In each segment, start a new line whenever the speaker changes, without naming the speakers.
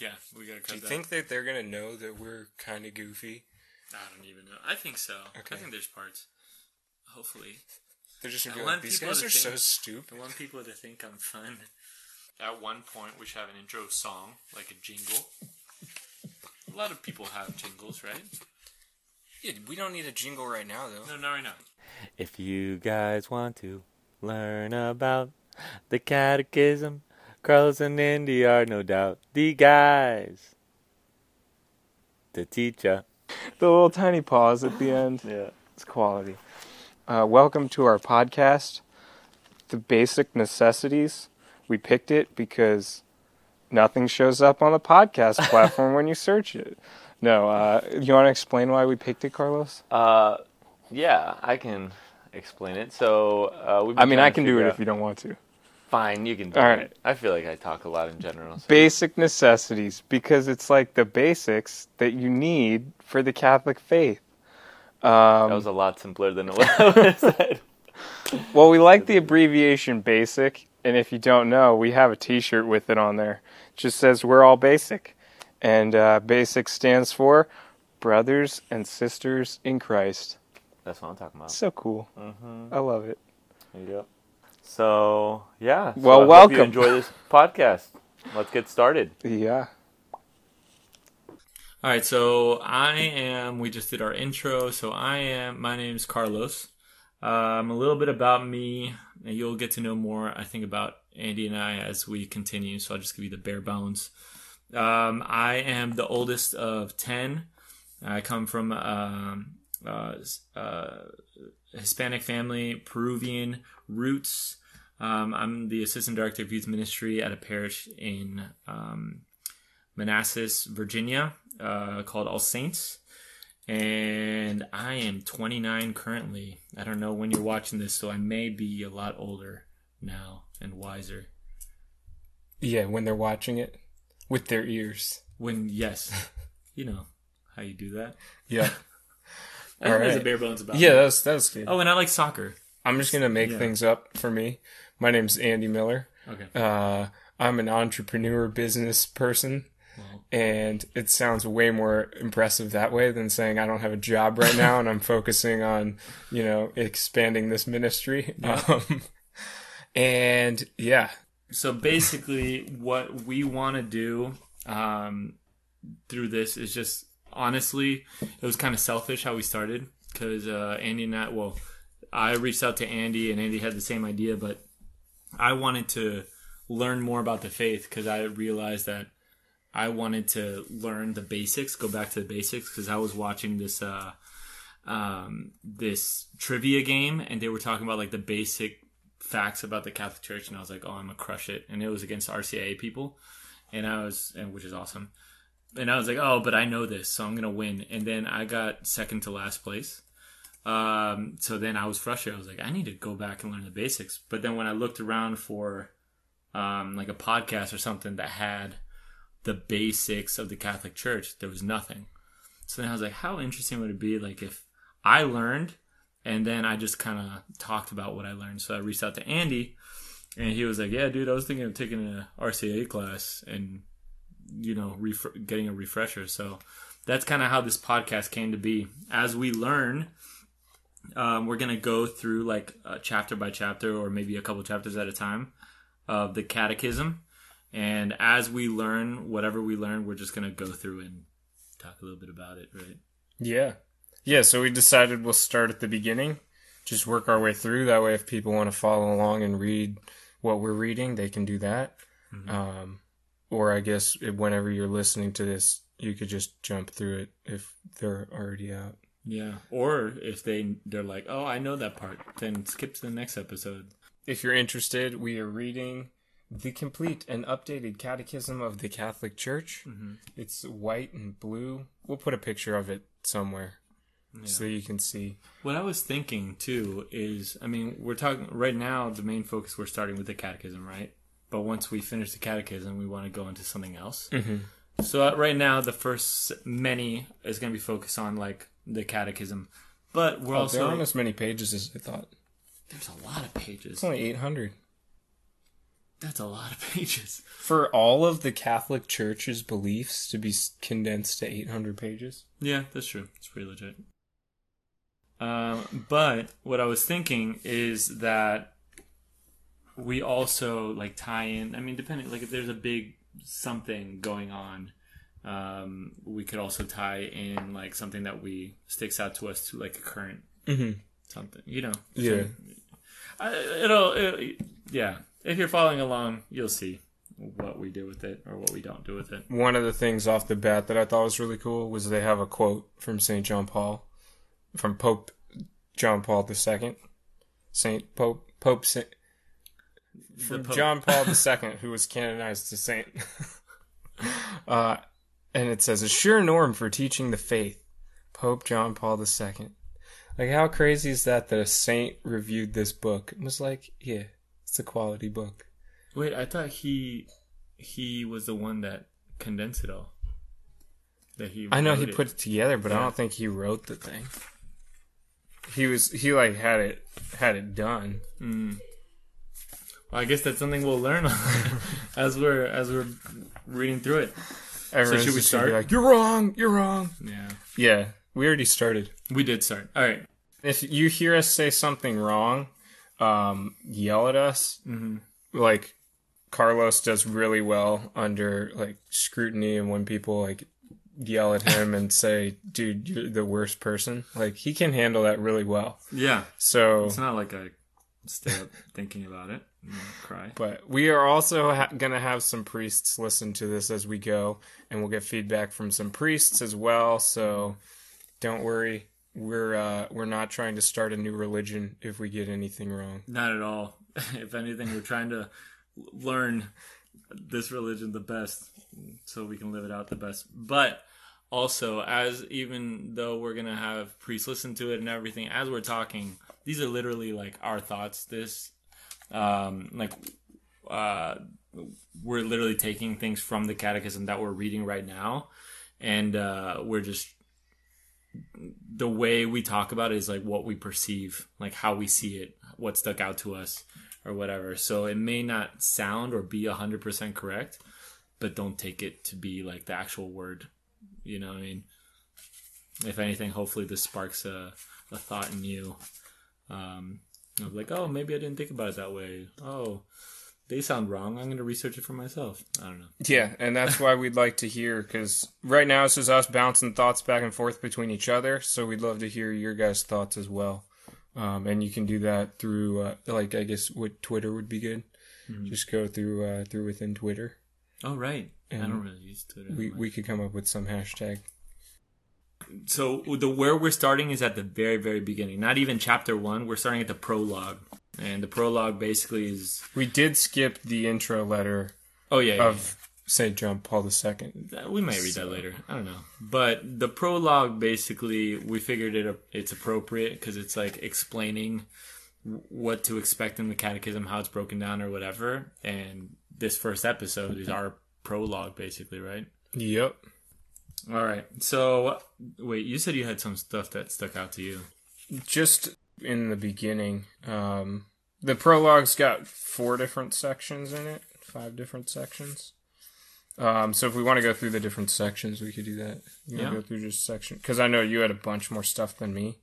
Yeah, we gotta cut
Do you
that.
think that they're gonna know that we're kind of goofy?
I don't even know. I think so.
Okay.
I think there's parts. Hopefully,
They're just
I
gonna be like, these guys
to
are so stupid.
I want people to think I'm fun. At one point, we should have an intro song, like a jingle. A lot of people have jingles, right?
Yeah, we don't need a jingle right now, though.
No, not right now.
If you guys want to learn about the catechism, Carlos and Andy are no doubt the guys to teach ya.
The little tiny pause at the end.
Yeah.
It's quality. Uh, welcome to our podcast, The Basic Necessities. We picked it because nothing shows up on the podcast platform when you search it. No, uh, you want to explain why we picked it, Carlos?
Uh, yeah, I can explain it. So, uh, we've been
I mean, I can do it
out-
if you don't want to.
Fine, you can do
All
it.
right.
I feel like I talk a lot in general. So.
Basic necessities because it's like the basics that you need for the Catholic faith. Um,
that was a lot simpler than what I would have said.
Well, we like the abbreviation BASIC, and if you don't know, we have a T-shirt with it on there. It just says we're all basic, and uh, BASIC stands for Brothers and Sisters in Christ.
That's what I'm talking about.
So cool.
Mm-hmm.
I love it.
There you go. So, yeah. so
Well,
I hope
welcome.
you enjoy this podcast. Let's get started.
Yeah.
All right, so I am. We just did our intro. So I am. My name's Carlos. Um, a little bit about me, and you'll get to know more. I think about Andy and I as we continue. So I'll just give you the bare bones. Um, I am the oldest of ten. I come from um, uh, uh, Hispanic family, Peruvian roots. Um, I'm the assistant director of youth ministry at a parish in um, Manassas, Virginia, uh, called All Saints. And I am 29 currently. I don't know when you're watching this, so I may be a lot older now and wiser.
Yeah, when they're watching it with their ears.
When, yes, you know how you do that.
Yeah.
I think there's a bare bones about
Yeah, that's that's good.
Oh, and I like soccer.
I'm just gonna make
Yeah.
things up for me. My name's Andy Miller.
Okay.
Uh, I'm an entrepreneur business person,
Well,
and it sounds way more impressive that way than saying I don't have a job right now and I'm focusing on, you know, expanding this ministry. Um, and yeah,
so basically what we want to do um, through this is just honestly it was kind of selfish how we started because uh, andy and i well i reached out to andy and andy had the same idea but i wanted to learn more about the faith because i realized that i wanted to learn the basics go back to the basics because i was watching this uh, um, this trivia game and they were talking about like the basic facts about the Catholic Church, and I was like, "Oh, I'm gonna crush it!" And it was against RCIA people, and I was, and which is awesome. And I was like, "Oh, but I know this, so I'm gonna win." And then I got second to last place. Um, so then I was frustrated. I was like, "I need to go back and learn the basics." But then when I looked around for, um, like a podcast or something that had the basics of the Catholic Church, there was nothing. So then I was like, "How interesting would it be, like if I learned?" And then I just kind of talked about what I learned. So I reached out to Andy, and he was like, "Yeah, dude, I was thinking of taking an RCIA class and you know ref- getting a refresher." So that's kind of how this podcast came to be. As we learn, um, we're gonna go through like uh, chapter by chapter, or maybe a couple chapters at a time of the Catechism. And as we learn whatever we learn, we're just gonna go through and talk a little bit about it, right?
yeah, yeah. So we decided we'll start at the beginning, just work our way through. That way, if people want to follow along and read what we're reading, they can do that. Um, or I guess whenever you're listening to this, you could just jump through it if they're already out.
Yeah. Or if they they're like, oh, I know that part, then skip to the next episode.
If you're interested, we are reading the complete and updated Catechism of the Catholic Church. Mm-hmm. It's white and blue. We'll put a picture of it somewhere so you can see.
What I was thinking too is, I mean, we're talking right now. The main focus we're starting with the catechism, right? But once we finish the catechism, we want to go into something else.
Mm-hmm.
So uh, right now, the first many is going to be focused on like the catechism, but we're
Oh,
also
there aren't as many pages as I thought.
there's a lot of pages.
It's only 800.
That's a lot of pages.
For all of the Catholic Church's beliefs to be condensed to 800 pages.
Yeah, that's true. It's pretty legit. Um, but what I was thinking is that we also like tie in. I mean, depending, like if there's a big something going on, um, we could also tie in like something that we sticks out to us to like a current
Mm-hmm.
something. You know?
Yeah.
I, it'll, it yeah. If you're following along, you'll see what we do with it or what we don't do with it.
One of the things off the bat that I thought was really cool was they have a quote from St. John Paul, from Pope John Paul II. Saint Pope, Pope Saint, from. John Paul II, who was canonized to saint. uh, and it says, a sure norm for teaching the faith, Pope John Paul II. Like, how crazy is that that a saint reviewed this book and was like, yeah, it's a quality book.
Wait, I thought he he was the one that condensed it all. That he
I know he
it.
put it together, but I don't think he wrote the thing. He was he like had it had it done.
Mm. Well, I guess that's something we'll learn as we're as we're reading through it.
Everyone's
should we
just gonna be
start?
Like you're wrong, you're wrong.
Yeah,
Yeah, we already started.
we did start. All right.
If you hear us say something wrong, um, yell at us.
Mm-hmm.
Like Carlos does really well under like scrutiny, and when people like yell at him and say, "Dude, you're the worst person," like he can handle that really well.
Yeah,
So
it's not like I stay up thinking about it cry.
But we are also ha- going to have some priests listen to this as we go, and we'll get feedback from some priests as well. So don't worry, we're uh, we're not trying to start a new religion if we get anything wrong.
Not at all. if anything, we're trying to learn this religion the best so we can live it out the best. But also, as even though we're going to have priests listen to it and everything, as we're talking, these are literally like our thoughts. This, um, like, uh, we're literally taking things from the catechism that we're reading right now. And uh, we're just the way we talk about it is like what we perceive, like how we see it, what stuck out to us, or whatever. So it may not sound or be hundred percent correct, but don't take it to be like the actual word. You know I mean? If anything, hopefully this sparks a, a thought in you. Um, of like, oh, maybe I didn't think about it that way. Oh, they sound wrong. I'm going to research it for myself. I don't know.
Yeah, and that's why we'd like to hear because right now it's just us bouncing thoughts back and forth between each other. So we'd love to hear your guys' thoughts as well. Um, and you can do that through, uh, like, I guess what Twitter would be good. Just go through uh, through within Twitter.
Oh, right. I don't really use Twitter.
We we could come up with some hashtag.
So the where we're starting is at the very very beginning not even chapter one we're starting at the prologue and the prologue basically is
We did skip the intro letter
oh yeah, yeah,
of St. John Paul II.
yeah. we might read that later i don't know but the prologue basically we figured it it's appropriate because it's like explaining what to expect in the catechism how it's broken down or whatever and this first episode is our prologue basically right
Yep.
All right so wait you said you had some stuff that stuck out to you
Just in the beginning, um, the prologue's got four different sections in it, five different sections. Um, so if we want to go through the different sections, we could do that. You
Yeah.
go through just section because I know you had a bunch more stuff than me,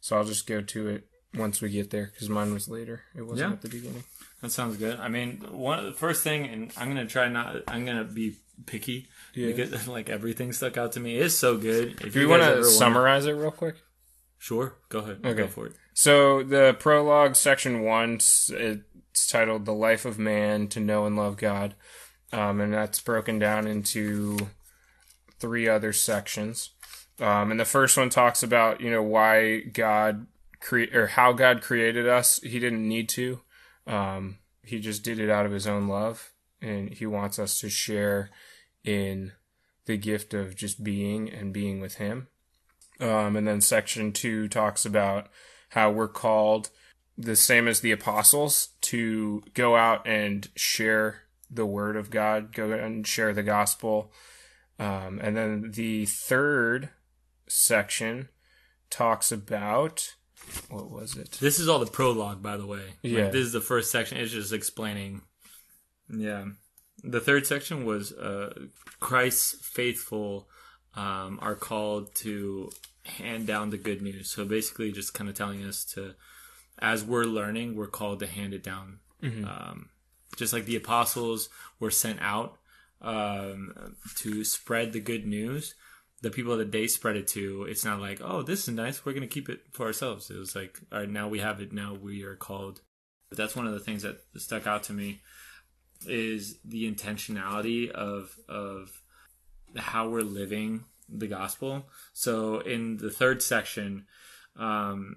so I'll just go to it once we get there because mine was later. It wasn't
Yeah.
at the beginning.
That sounds good. I mean, one the first thing, and I'm gonna try not. I'm gonna be picky
Yeah.
because like everything stuck out to me is so good. If
Do you
guys
want to
wanna-
summarize it real quick?
Sure, go ahead.
Okay.
Go for it.
So the prologue, section one, it's titled "The Life of Man to Know and Love God," um, and that's broken down into three other sections. Um, and the first one talks about you know why God create or how God created us. He didn't need to. Um, he just did it out of his own love, and he wants us to share in the gift of just being and being with him. Um, and then section two talks about how we're called the same as the apostles to go out and share the word of God, go and share the gospel. Um, and then the third section talks about what was it?
This is all the prologue, by the way. Like,
Yeah.
this is the first section. It's just explaining Yeah. The third section was uh, Christ's faithful um, are called to hand down the good news. So basically, just kind of telling us to, as we're learning, we're called to hand it down. Um, just like the apostles were sent out um, to spread the good news, the people that they spread it to, it's not like, oh, this is nice. We're going to keep it for ourselves. It was like, all right, now we have it. Now we are called. But that's one of the things that stuck out to me is the intentionality of of how we're living the gospel. So in the third section, um,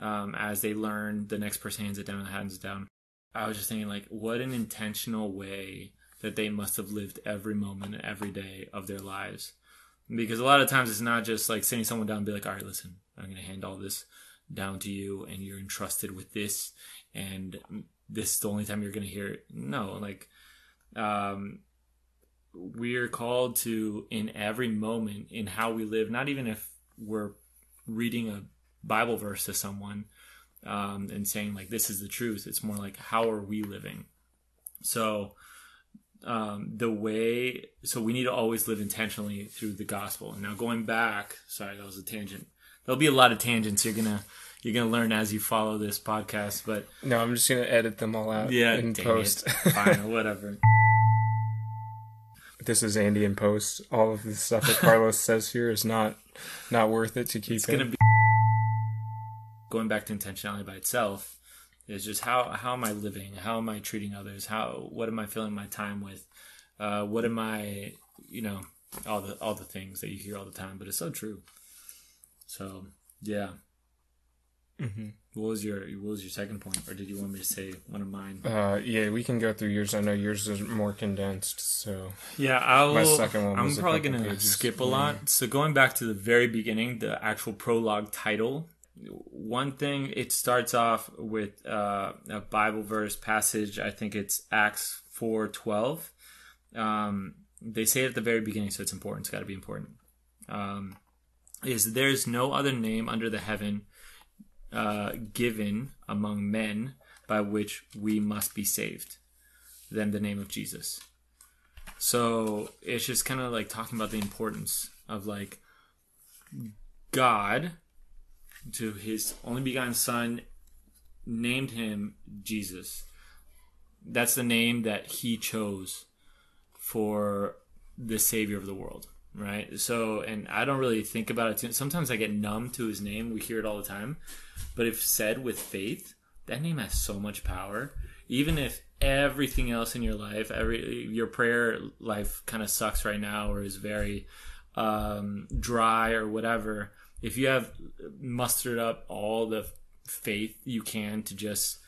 um, as they learn, the next person hands it down, hands it down. I was just thinking, like, what an intentional way that they must have lived every moment, every day of their lives. Because a lot of times it's not just like sitting someone down and be like, all right, listen, I'm going to hand all this down to you and you're entrusted with this and this is the only time you're going to hear it. No, like, um, we're called to in every moment in how we live, not even if we're reading a Bible verse to someone um, and saying like this is the truth. It's more like how are we living. So um, the way so we need to always live intentionally through the gospel. And now going back, sorry, that was a tangent. There'll be a lot of tangents you're gonna you're gonna learn as you follow this podcast, but
No, I'm just gonna edit them all out
yeah,
in post.
it. fine, whatever.
this is Andy in post. All of the stuff that Carlos says here is not not worth it to keep
it's
in.
gonna be going back to intentionality by itself is just how how am I living? How am I treating others? How what am I filling my time with? Uh, what am I you know all the all the things that you hear all the time, but it's so true. So yeah,
Mhm.
what was your what was your second point, or did you want me to say one of mine?
Uh, yeah, we can go through yours. I know yours is more condensed, so
Yeah, I'll.
My second one
I'm probably gonna
pages.
skip a lot. So going back to the very beginning, the actual prologue title. One thing it starts off with uh, a Bible verse passage. I think it's Acts four twelve. Um, they say it at the very beginning, so it's important. It's got to be important. Um, is there's no other name under the heaven uh, given among men by which we must be saved than the name of Jesus. So it's just kind of like talking about the importance of like God to his only begotten son named him Jesus. That's the name that he chose for the savior of the world, right? So, and I don't really think about it. Too. Sometimes I get numb to his name. We hear it all the time, but if said with faith, that name has so much power. Even if everything else in your life, every your prayer life kind of sucks right now or is very um, dry or whatever, if you have mustered up all the faith you can to just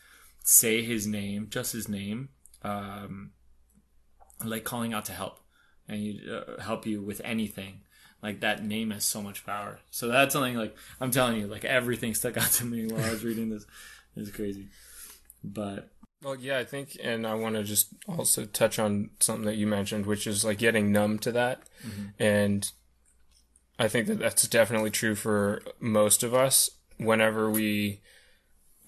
say his name, just his name, um, like calling out to help and you uh, help you with anything like that name has so much power. So that's something like i'm telling you like everything stuck out to me while i was reading this. It's crazy. But
Well, yeah, I think, and I want to just also touch on something that you mentioned, which is like getting numb to that. And I think that that's definitely true for most of us. Whenever we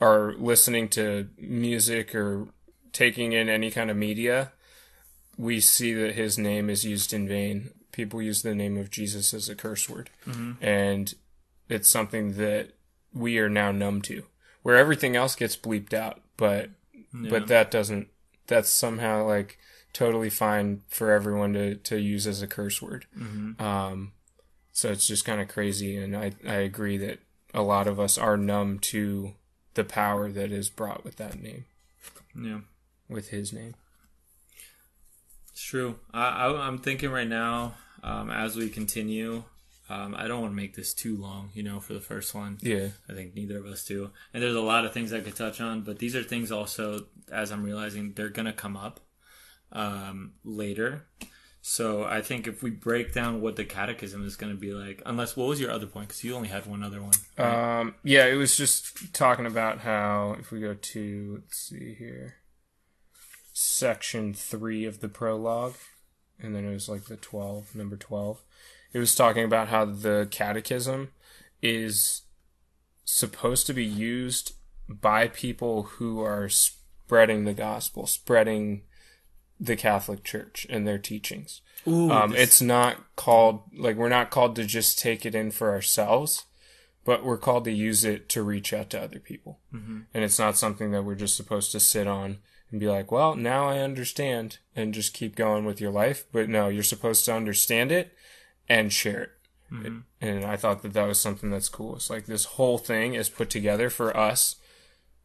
are listening to music or taking in any kind of media, we see that his name is used in vain. People use the name of Jesus as a curse word. And it's something that we are now numb to, where everything else gets bleeped out, but but that doesn't that's somehow like totally fine for everyone to, to use as a curse word um, so it's just kind of crazy and I, I agree that a lot of us are numb to the power that is brought with that name.
Yeah.
With his name.
It's true. I, I i'm thinking right now um, as we continue um, i don't want to make this too long you know for the first one.
Yeah.
I think neither of us do. And there's a lot of things I could touch on, but these are things also, as I'm realizing, they're going to come up um, later. So I think if we break down what the catechism is going to be like, unless, what was your other point? Because you only had one other one.
um, yeah it was just talking about how if we go to let's see here section 3 of the prologue and then it was like the 12 number 12 it was talking about how the catechism is supposed to be used by people who are spreading the gospel, spreading the Catholic Church and their teachings.
Ooh,
Um,
this-
it's not called like we're not called to just take it in for ourselves, but we're called to use it to reach out to other people. Mm-hmm. And it's not something that we're just supposed to sit on and be like, "Well, now I understand," and just keep going with your life. But no, you're supposed to understand it and share it. And I thought that that was something that's cool. It's like this whole thing is put together for us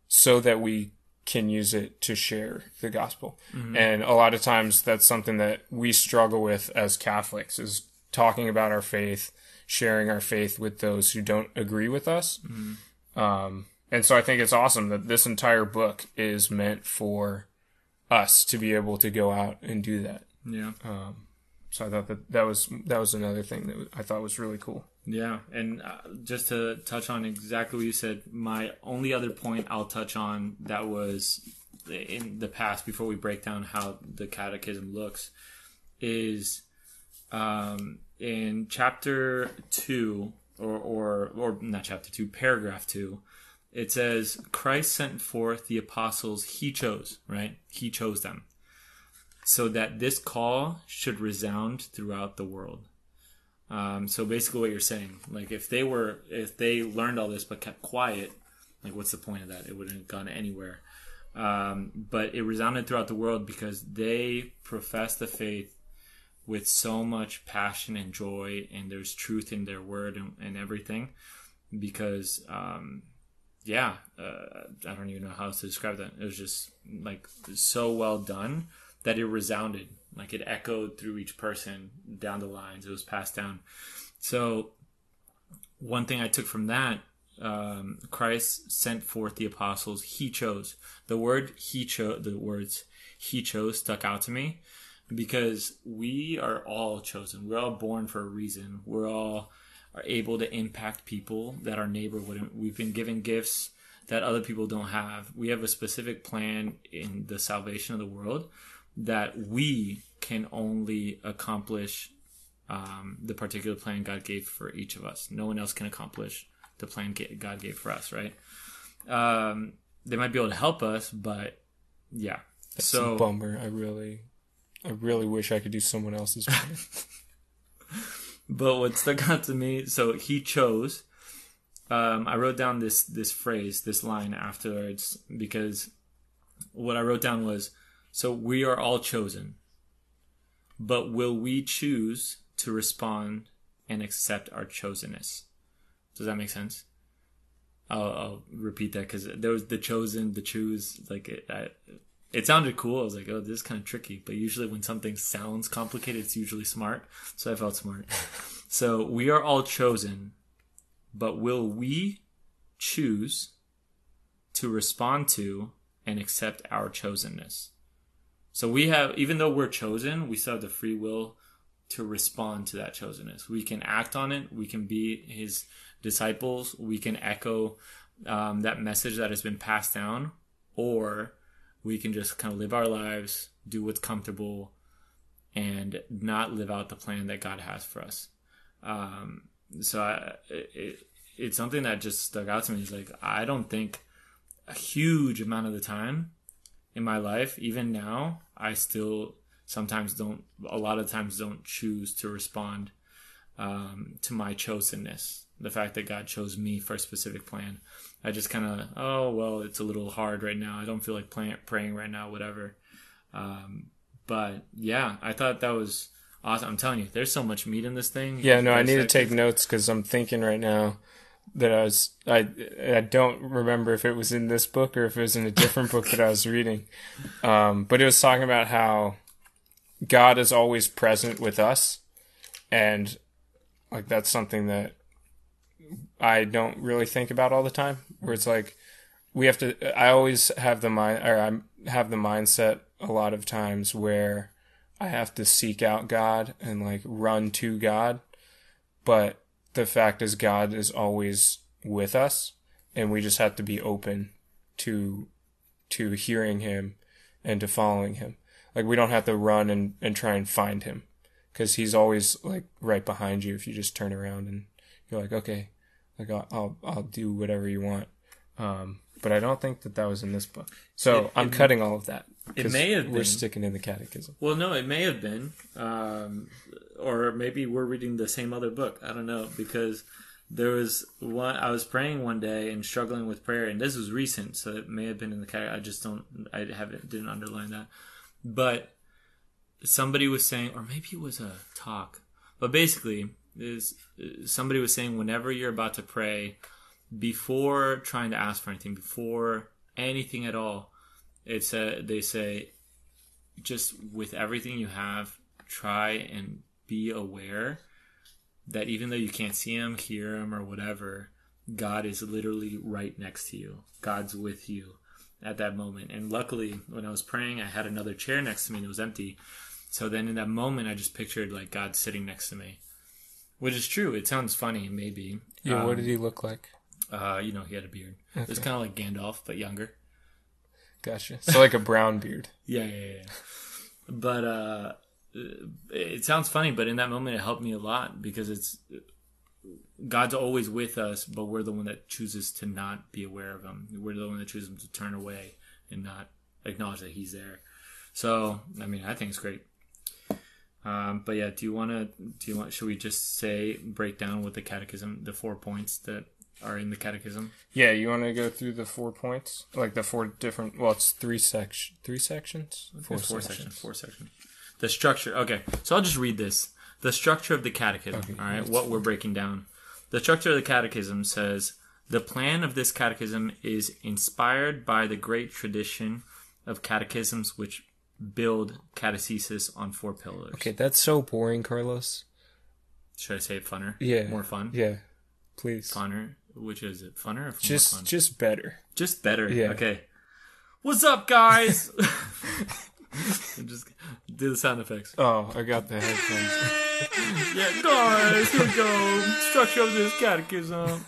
so that we can use it to share the gospel. Mm-hmm. And a lot of times that's something that we struggle with as Catholics is talking about our faith, sharing our faith with those who don't agree with us. Mm-hmm. Um, and so I think it's awesome that this entire book is meant for us to be able to go out and do that.
yeah.
Um, so I thought that that was that was another thing that I thought was really cool.
Yeah, and uh, just to touch on exactly what you said, my only other point I'll touch on that was in the past before we break down how the catechism looks is um, in chapter two or, or or not chapter two, paragraph two. It says Christ sent forth the apostles he chose, right? He chose them. So that this call should resound throughout the world. Um, so basically, what you're saying, like if they were, if they learned all this but kept quiet, like what's the point of that? It wouldn't have gone anywhere. Um, but it resounded throughout the world because they professed the faith with so much passion and joy, and there's truth in their word and, and everything. Because, um, yeah, uh, I don't even know how else to describe that. It was just like so well done that it resounded, like it echoed through each person down the lines. It was passed down. So, one thing I took from that, um, Christ sent forth the apostles. He chose the word he chose. The words he chose stuck out to me because we are all chosen. We're all born for a reason. We're all are able to impact people that our neighbor wouldn't. We've been given gifts that other people don't have. We have a specific plan in the salvation of the world that we can only accomplish um, the particular plan God gave for each of us. No one else can accomplish the plan God gave for us, right? Um, they might be able to help us, but yeah.
It's
so
a bummer. I really, I really wish I could do someone else's plan.
But what stuck out to me, so he chose. Um, I wrote down this this phrase, this line afterwards, because what I wrote down was, so we are all chosen, but will we choose to respond and accept our chosenness? Does that make sense? I'll, I'll repeat that because there was the chosen, the choose, like it, I, it sounded cool. I was like, oh, this is kind of tricky. But usually when something sounds complicated, it's usually smart. So I felt smart. so we are all chosen, but will we choose to respond to and accept our chosenness? So we have, even though we're chosen, we still have the free will to respond to that chosenness. We can act on it. We can be his disciples. We can echo um, that message that has been passed down, or we can just kind of live our lives, do what's comfortable, and not live out the plan that God has for us. Um, so I, it, it's something that just stuck out to me. Is like I don't think a huge amount of the time in my life, even now, I still sometimes don't. A lot of times don't choose to respond um, to my chosenness. The fact that God chose me for a specific plan. I just kind of, oh, well, it's a little hard right now. I don't feel like playing, praying right now, whatever. Um, but yeah, I thought that was awesome. I'm telling you, there's so much meat in this thing.
Yeah, no, I need to take notes because I'm thinking right now that I was I I don't remember if it was in this book or if it was in a different book that I was reading, um, but it was talking about how God is always present with us, and like that's something that I don't really think about all the time. Where it's like we have to. I always have the mind, or I have the mindset a lot of times where I have to seek out God and like run to God. But the fact is, God is always with us, and we just have to be open to to hearing Him and to following Him. Like we don't have to run and, and try and find Him because He's always like right behind you if you just turn around and you're like, okay, like I'll I'll, I'll do whatever you want. Um, but I don't think that that was in this book, so
It-
I'm
it-
cutting all of that.
It may have
We're
been.
sticking in the catechism.
Well, no, it may have been, um, or maybe we're reading the same other book. I don't know because there was one. I was praying one day and struggling with prayer, and this was recent, so it may have been in the cat. I just don't. I haven't didn't underline that, but somebody was saying, or maybe it was a talk, but basically, is somebody was saying whenever you're about to pray, before trying to ask for anything, before anything at all, it's a, they say just with everything you have, try and be aware that even though you can't see him, hear him, or whatever, God is literally right next to you. God's with you at that moment. And luckily, when I was praying, I had another chair next to me and it was empty. So then in that moment, I just pictured like God sitting next to me, which is true. It sounds funny, maybe.
Yeah, what
Um,
did he look like?
Uh, you know, he had a beard. It was kind of like Gandalf, but younger.
Gotcha. So like a brown beard.
Yeah, yeah, yeah. But uh, it sounds funny, but in that moment, it helped me a lot because it's God's always with us, but we're the one that chooses to not be aware of Him. We're the one that chooses to turn away and not acknowledge that He's there. So, I mean, I think it's great. Um, but yeah, do you want to? Do you want? Should we just say break down what the catechism, the four points that are in the catechism?
Yeah, you want to go through the four points, like the four different. Well, it's three section, three sections, four,
four
sections.
sections. Four sections. The structure. Okay, so I'll just read this. The structure of the catechism.
Okay,
all right, what we're breaking down. The structure of the catechism says the plan of this catechism is inspired by the great tradition of catechisms which build catechesis on four pillars.
Okay, that's so boring, Carlos.
Should I say it funner?
Yeah.
More fun.
Yeah, please.
Funner. Which is it? Funner or more
Just,
fun?
just better.
Just better.
Yeah.
Okay. What's up, guys? just do the sound effects.
Oh, I got the headphones.
Yeah, guys, here we go. Structure of this catechism.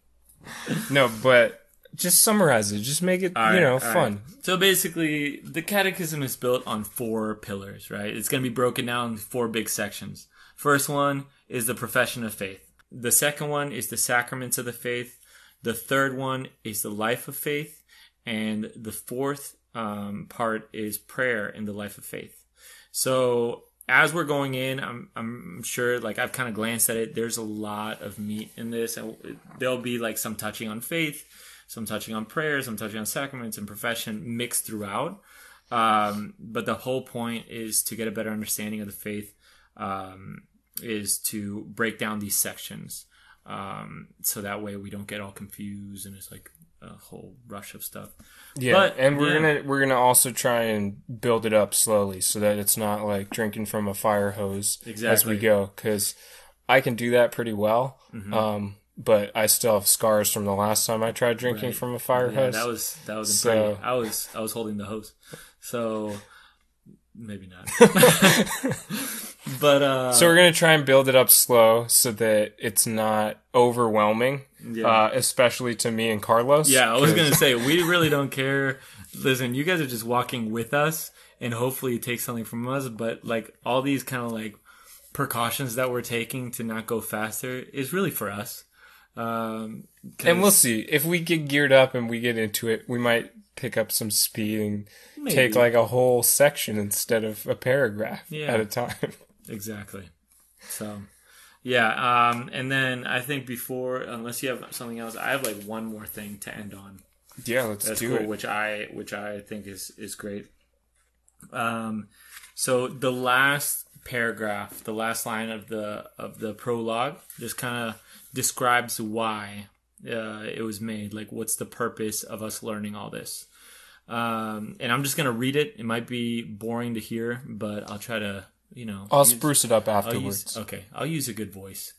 no, but just summarize it. Just make it,
All
you know, fun.
right. So basically, the catechism is built on four pillars, right? It's going to be broken down in four big sections. First one is the profession of faith. The second one is the sacraments of the faith. The third one is the life of faith. And the fourth um, part is prayer in the life of faith. So as we're going in, I'm I'm sure like I've kind of glanced at it. There's a lot of meat in this, and there'll be like some touching on faith, some touching on prayer, some touching on sacraments and profession mixed throughout. Um, but the whole point is to get a better understanding of the faith. Um, is to break down these sections, um, so that way we don't get all confused and it's like a whole rush of stuff.
Yeah,
But,
and we're
yeah.
gonna we're gonna also try and build it up slowly so that it's not like drinking from a fire hose as we go. Because I can do that pretty well,
Mm-hmm.
um, but I still have scars from the last time I tried drinking
Right.
from a fire
Yeah,
hose.
that was that was
So-.
I was I was holding the hose, so maybe not. but uh,
so we're gonna try and build it up slow so that it's not overwhelming,
Yeah.
uh, especially to me and Carlos.
yeah, I was
'cause-
gonna say we really don't care. Listen, you guys are just walking with us, and hopefully you take something from us. But like all these kind of like precautions that we're taking to not go faster is really for us. Um, 'cause
And we'll see if we get geared up and we get into it. We might pick up some speed and
Maybe.
take like a whole section instead of a paragraph
Yeah.
at a time.
Exactly. So, yeah. Um, and then I think before, unless you have something else, I have like one more thing to end on.
yeah, let's
That's
do
cool,
it.
which I which I think is is great. Um, so the last paragraph, the last line of the of the prologue, just kind of describes why uh, it was made. Like, what's the purpose of us learning all this? Um, and I'm just gonna read it. It might be boring to hear, but I'll try to, you know,
I'll
use-
spruce it up
I'll
afterwards.
use, okay, I'll use a good voice.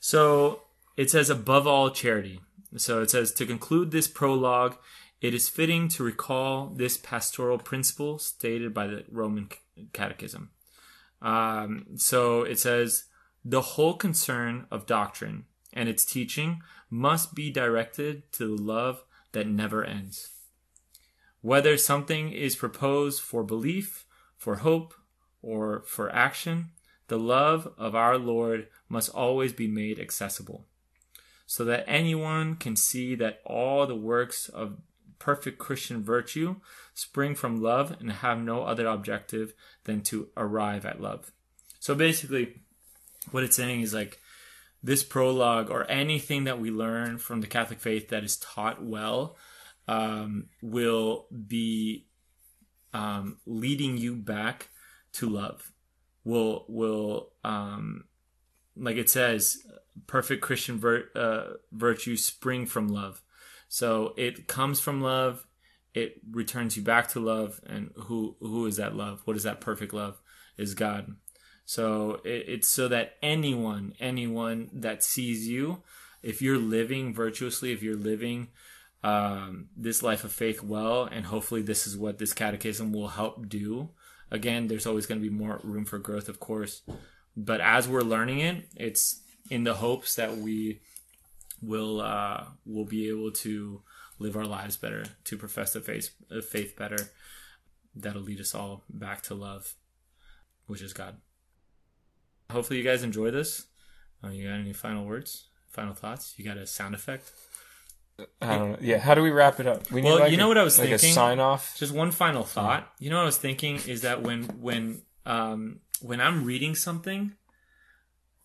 So it says, above all, charity. So it says, to conclude this prologue, it is fitting to recall this pastoral principle stated by the Roman Catechism. Um, so it says, the whole concern of doctrine and its teaching must be directed to the love that never ends. Whether something is proposed for belief, for hope, or for action, the love of our Lord must always be made accessible, so that anyone can see that all the works of perfect Christian virtue spring from love and have no other objective than to arrive at love. So basically, what it's saying is like this prologue or anything that we learn from the Catholic faith that is taught well um, will be um, leading you back to love. Will will um, like it says, perfect Christian vir- uh, virtue spring from love. So it comes from love. It returns you back to love. And who who is that love? What is that perfect love? Is God. So it, it's so that anyone, anyone that sees you, if you're living virtuously, if you're living um, this life of faith well, and hopefully this is what this catechism will help do. Again, there's always going to be more room for growth, of course, but as we're learning it, it's in the hopes that we will uh, will be able to live our lives better, to profess the faith, uh, faith better. That'll lead us all back to love, which is God. Hopefully, you guys enjoy this. Uh, you got any final words, final thoughts? You got a sound effect?
I don't know. Yeah, how do we wrap it up? We
Well,
like
you know
a-
what I was
like
thinking?
sign off.
Just one final thought. You know what I was thinking is that when when um when I'm reading something,